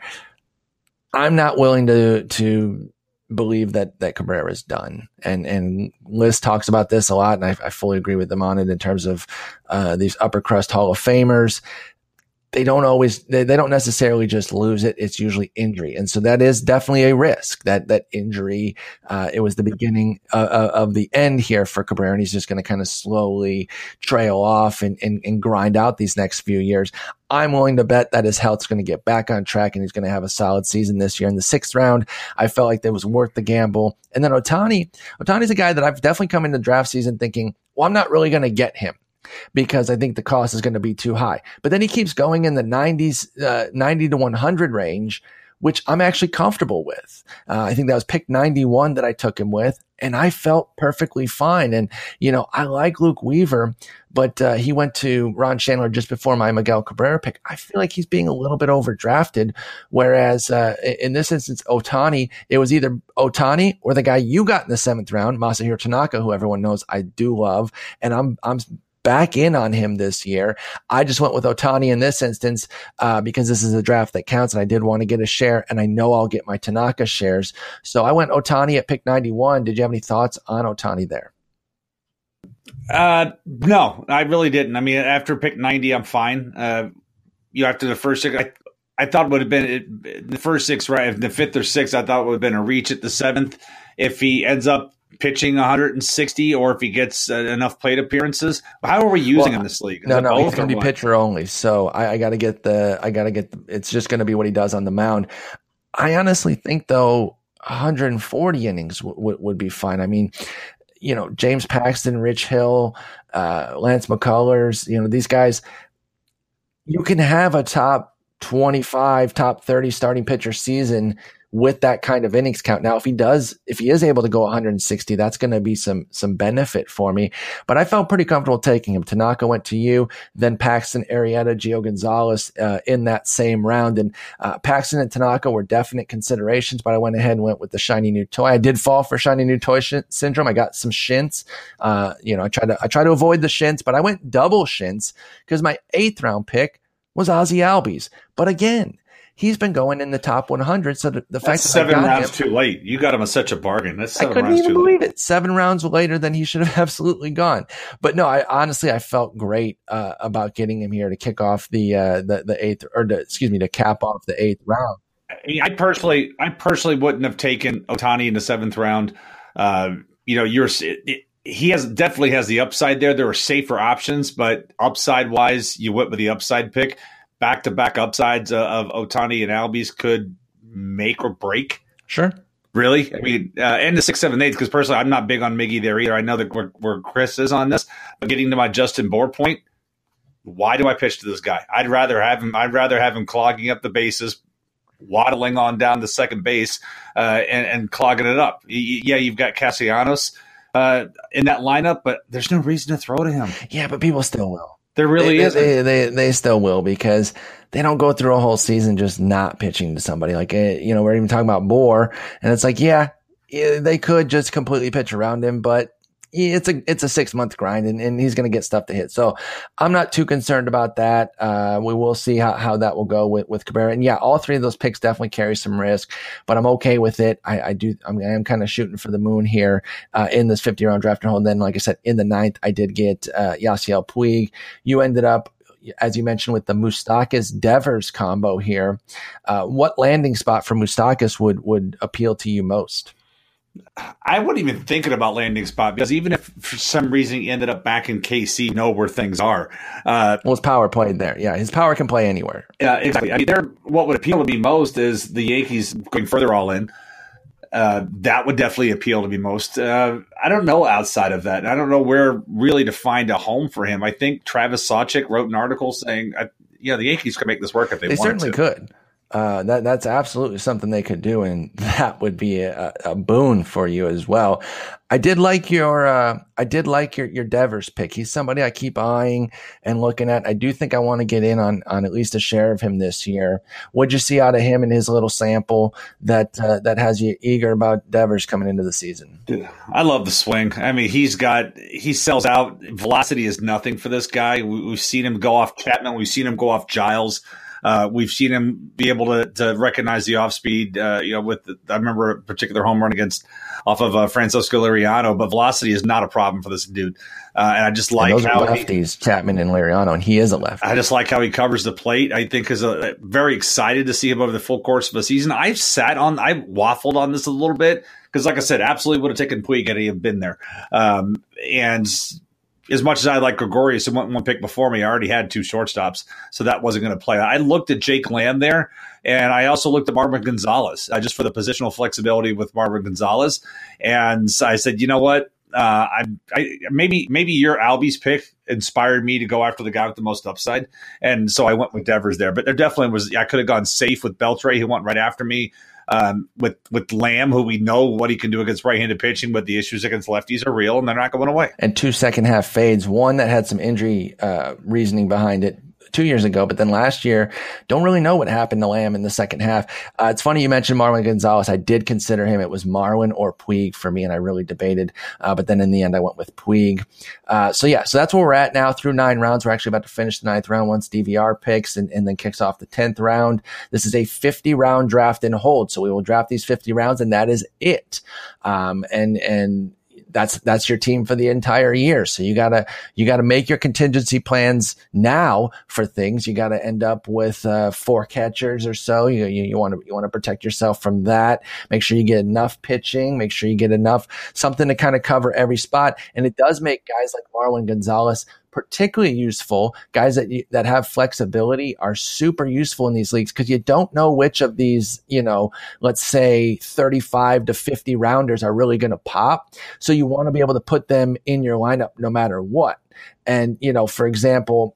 I'm not willing to to believe that that Cabrera is done, and and Liz talks about this a lot, and I, I fully agree with them on it in terms of uh, these upper crust Hall of Famers they don't always they, they don't necessarily just lose it. It's usually injury. And so that is definitely a risk. That that injury uh, it was the beginning uh, uh of the end here for cabrera and he's just going to kind of slowly trail off and, and, and grind out these next few years. I'm willing to bet that his health's going to get back on track and he's going to have a solid season this year. In the sixth round, I felt like that was worth the gamble. And then ohtani ohtani's a guy that I've definitely come into draft season thinking, well, I'm not really going to get him because I think the cost is going to be too high. But then he keeps going in the 90s, uh, 90 to 100 range, which I'm actually comfortable with. Uh, I think that was pick 91 that I took him with, and I felt perfectly fine. And, you know, I like Luke Weaver, but uh, he went to Ron Chandler just before my Miguel Cabrera pick. I feel like he's being a little bit overdrafted. Whereas uh, in this instance, Ohtani, it was either Ohtani or the guy you got in the seventh round, Masahiro Tanaka, who everyone knows I do love. And I'm, I'm back in on him this year. I just went with Ohtani in this instance uh, because this is a draft that counts, and I did want to get a share, and I know I'll get my Tanaka shares. So I went Ohtani at pick 91. Did you have any thoughts on Ohtani there? Uh, no, I really didn't. I mean, after pick 90, I'm fine. Uh, you after the first six, I, I thought would have been the first six, right? The fifth or sixth, I thought would have been a reach at the seventh. If he ends up pitching 160 or if he gets uh, enough plate appearances. How are we using well, in this league? Is no, no, he's going to be what? pitcher only. So I, I got to get the, I got to get, the, it's just going to be what he does on the mound. I honestly think though, 140 innings w- w- would be fine. I mean, you know, James Paxton, Rich Hill, uh, Lance McCullers, you know, these guys, you can have a top 25, top 30 starting pitcher season with that kind of innings count. Now, if he does, if he is able to go 160, that's going to be some, some benefit for me. But I felt pretty comfortable taking him. Tanaka went to you, then Paxton, Arrieta, Gio Gonzalez uh, in that same round. And uh, Paxton and Tanaka were definite considerations, but I went ahead and went with the shiny new toy. I did fall for shiny new toy sh- syndrome. I got some shints. Uh, you know, I tried to I tried to avoid the shints, but I went double shints because my eighth round pick was Ozzy Albies. But again, he's been going in the top 100. So the, the fact that seven rounds him, too late, you got him at such a bargain. That's seven I couldn't rounds even too believe late. it. Seven rounds later than he should have [LAUGHS] absolutely gone. But no, I honestly I felt great uh, about getting him here to kick off the uh, the the eighth or the, excuse me to cap off the eighth round. I personally, I personally wouldn't have taken Ohtani in the seventh round. Uh, you know, you're it, he has definitely has the upside there. There are safer options, but upside wise, you went with the upside pick. Back to back upsides uh, of Ohtani and Albies could make or break. Sure. Really? I mean, uh, and the six, seven, eight, because personally, I'm not big on Miggy there either. I know that where, where Chris is on this, but getting to my Justin Bour point, why do I pitch to this guy? I'd rather have him. I'd rather have him clogging up the bases, waddling on down to second base, uh, and, and, clogging it up. Yeah, you've got Castellanos uh, in that lineup, but there's no reason to throw to him. Yeah, but people still will. There really they, is. They, they, they still will because they don't go through a whole season just not pitching to somebody. Like, eh, you know, we're even talking about Bour, and it's like, yeah, they could just completely pitch around him, but it's a it's a six month grind and, and he's going to get stuff to hit. So I'm not too concerned about that. Uh, we will see how, how that will go with with Cabrera. And yeah, all three of those picks definitely carry some risk, but I'm okay with it. I, I do I'm, I am kind of shooting for the moon here uh, in this 50 round draft and hold. And then, like I said, in the ninth, I did get uh, Yasiel Puig. You ended up as you mentioned with the Moustakas Devers combo here, uh, what landing spot for Moustakas would would appeal to you most? I wasn't even thinking about landing spot because even if for some reason he ended up back in KC, know where things are. Uh, well, his power played there. Yeah, his power can play anywhere. Yeah, exactly. I mean, there. What would appeal to me most is the Yankees going further all in. Uh, that would definitely appeal to me most. Uh, I don't know outside of that. I don't know where really to find a home for him. I think Travis Sawchik wrote an article saying, uh, "Yeah, the Yankees could make this work if they, they certainly to. could." Uh, that that's absolutely something they could do, and [LAUGHS] that would be a, a boon for you as well. I did like your uh, I did like your your Devers pick. He's somebody I keep eyeing and looking at. I do think I want to get in on on at least a share of him this year. What'd you see out of him in his little sample that uh, that has you eager about Devers coming into the season? Dude, I love the swing. I mean, he's got he sells out. Velocity is nothing for this guy. We, have seen him go off Chapman. We've seen him go off Giles. Uh, we've seen him be able to, to recognize the off speed. Uh, you know, with the, I remember a particular home run against off of uh, Francisco Liriano, but velocity is not a problem for this dude. Uh, and I just like and how lefties, he, Chapman and Liriano, and he is a lefty. I just like how he covers the plate. I think is a, very excited to see him over the full course of the season. I've sat on, I waffled on this a little bit because, like I said, absolutely would have taken Puig had he been there. Um, and as much as I like Gregorius and went one pick before me, I already had two shortstops, so that wasn't going to play. I looked at Jake Lamb there, and I also looked at Marwin Gonzalez uh, just for the positional flexibility with Marwin Gonzalez. And I said, you know what? Uh, I, I maybe maybe your Albies pick inspired me to go after the guy with the most upside, and so I went with Devers there. But there definitely was I could have gone safe with Beltre, who went right after me um, with with Lamb, who we know what he can do against right-handed pitching, but the issues against lefties are real and they're not going away. And two second half fades, one that had some injury uh, reasoning behind it two years ago, but then last year, don't really know what happened to Lamb in the second half. Uh, it's funny you mentioned Marwin Gonzalez. I did consider him. It was Marwin or Puig for me, and I really debated. Uh, but then in the end, I went with Puig. Uh, so yeah, so that's where we're at now through nine rounds. We're actually about to finish the ninth round once DVR picks and, and then kicks off the 10th round. This is a 50 round draft and hold. So we will draft these 50 rounds and that is it. Um, and, and, that's that's your team for the entire year. So you gotta you gotta make your contingency plans now for things. You gotta end up with uh, four catchers or so. You you want to you want to protect yourself from that. Make sure you get enough pitching. Make sure you get enough something to kind of cover every spot. And it does make guys like Marwin Gonzalez particularly useful. Guys that that have flexibility are super useful in these leagues because you don't know which of these, you know, let's say 35 to 50 rounders are really going to pop. So you want to be able to put them in your lineup no matter what. And, you know, for example,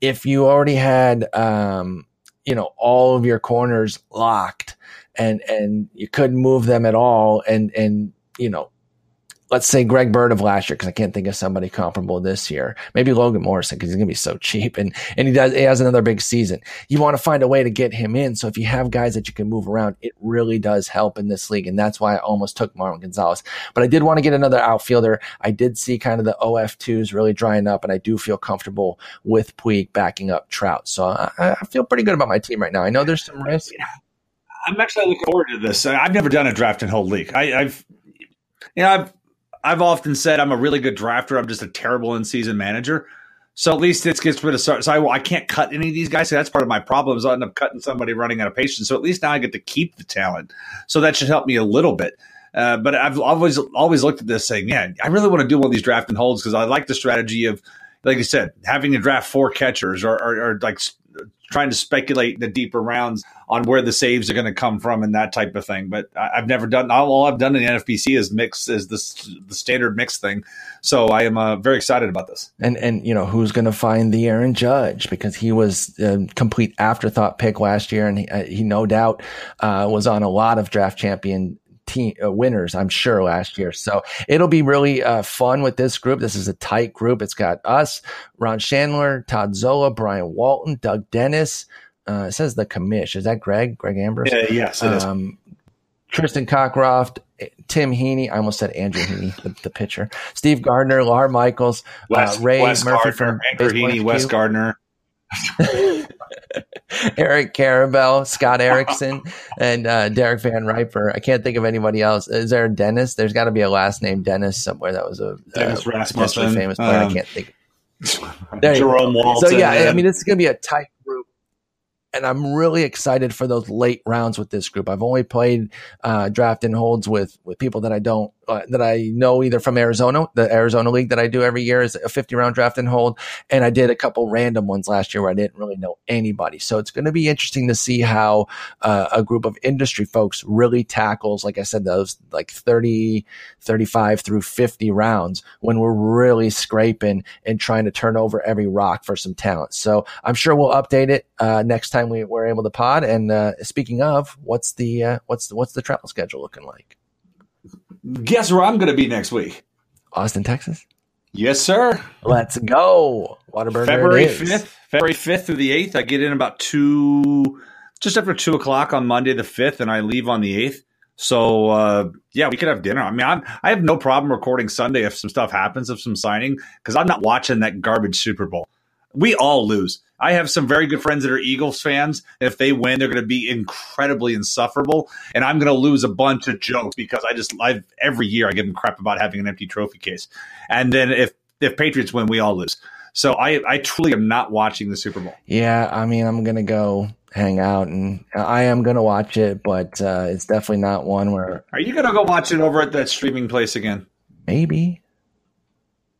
if you already had, um, you know, all of your corners locked and and you couldn't move them at all, and and you know let's say Greg Bird of last year, because I can't think of somebody comparable this year. Maybe Logan Morrison, because he's going to be so [LAUGHS] cheap, and and he does he has another big season. You want to find a way to get him in. So if you have guys that you can move around, it really does help in this league, and that's why I almost took Marwin Gonzalez. But I did want to get another outfielder. I did see kind of the OF twos really drying up, and I do feel comfortable with Puig backing up Trout. So I, I feel pretty good about my team right now. I know there's some risk. I'm actually looking forward to this. I've never done a draft and hold league. I, I've you know, I've I've often said I'm a really good drafter. I'm just a terrible in season manager. So at least it gets rid of so I, I can't cut any of these guys. So that's part of my problem. Is I end up cutting somebody running out of patience. So at least now I get to keep the talent. So that should help me a little bit. Uh, but I've always always looked at this saying, yeah, I really want to do one of these draft and holds because I like the strategy of, like I said, having to draft four catchers or, or, or like trying to speculate the deeper rounds on where the saves are going to come from and that type of thing. But I, have never done all I've done in the NFBC is mix is this the standard mix thing. So I am uh, very excited about this. And and you know who's going to find the Aaron Judge because he was a complete afterthought pick last year, and he, uh, he no doubt uh, was on a lot of draft champion team uh, winners, I'm sure, last year. So it'll be really uh, fun with this group. This is a tight group. It's got us, Ron Chandler, Todd Zola, Brian Walton, Doug Dennis. Uh, it says the commish. Is that Greg? Greg Ambrose? Yeah, yes, it um, is. Tristan Cockcroft, Tim Heaney. I almost said Andrew Heaney, the, the pitcher. Steve Gardner, Lawr Michaels, Wes, uh, Ray Murphy Gardner, from Andrew Heaney, Wes Gardner. [LAUGHS] [LAUGHS] Eric Karabell, Scott Erickson, and uh, Derek Van Riper. I can't think of anybody else. Is there a Dennis? There's got to be a last name Dennis somewhere. That was a Dennis uh, Rasmussen, famous player. Um, I can't think. [LAUGHS] Jerome Walton. So yeah, I mean, this is going to be a tight group and I'm really excited for those late rounds with this group. I've only played uh, draft and holds with with people that I don't uh, that I know either from Arizona, the Arizona League that I do every year is a 50 round draft and hold, and I did a couple random ones last year where I didn't really know anybody. So it's going to be interesting to see how uh, a group of industry folks really tackles, like I said, those like 30, 35 through 50 rounds when we're really scraping and trying to turn over every rock for some talent. So I'm sure we'll update it uh, next time we, we're able to pod. And uh, speaking of, what's the uh, what's the, what's the travel schedule looking like? Guess where I'm going to be next week? Austin, Texas. Yes, sir. Let's go. Whataburger. February fifth. February fifth through the eighth. I get in about two, just after two o'clock on Monday the fifth, and I leave on the eighth. So uh, yeah, we could have dinner. I mean, I'm, I have no problem recording Sunday if some stuff happens, if some signing, because I'm not watching that garbage Super Bowl. We all lose. I have some very good friends that are Eagles fans. If they win, they're going to be incredibly insufferable, and I'm going to lose a bunch of jokes because I just I've every year I give them crap about having an empty trophy case, and then if if Patriots win, we all lose. So I I truly am not watching the Super Bowl. Yeah, I mean I'm going to go hang out and I am going to watch it, but uh, it's definitely not one where. Are you going to go watch it over at that streaming place again? Maybe.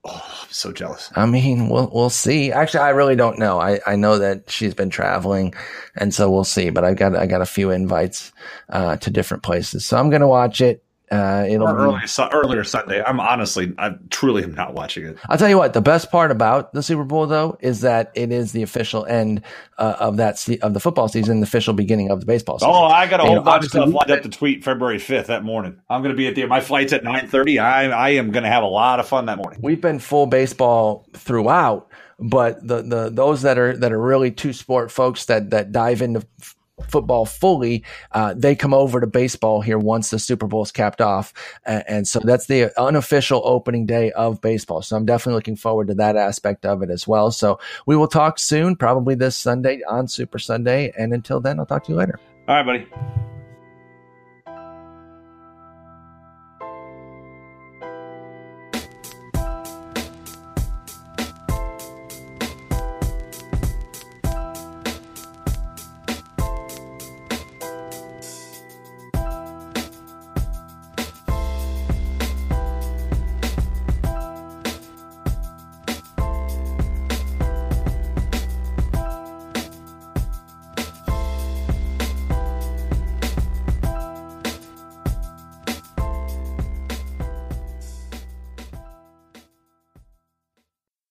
Oh, I'm so jealous. I mean, we'll we'll see. Actually, I really don't know. I, I know that she's been traveling, and so we'll see. But I've got I got a few invites uh, to different places, so I'm gonna watch it. Uh, it'll early, earlier Sunday. I'm honestly, I truly am not watching it. I'll tell you what. The best part about the Super Bowl, though, is that it is the official end uh, of that se- of the football season, the official beginning of the baseball season. Oh, I got a whole bunch of stuff lined up to tweet February 5th that morning. I'm going to be at the my flight's at 9:30. I I am going to have a lot of fun that morning. We've been full baseball throughout, but the the those that are that are really two sport folks that that dive into football fully, uh, they come over to baseball here once the Super Bowl is capped off. And, and, so that's the unofficial opening day of baseball. So I'm definitely looking forward to that aspect of it as well. So we will talk soon, probably this Sunday on Super Sunday. And until then, I'll talk to you later. All right, buddy.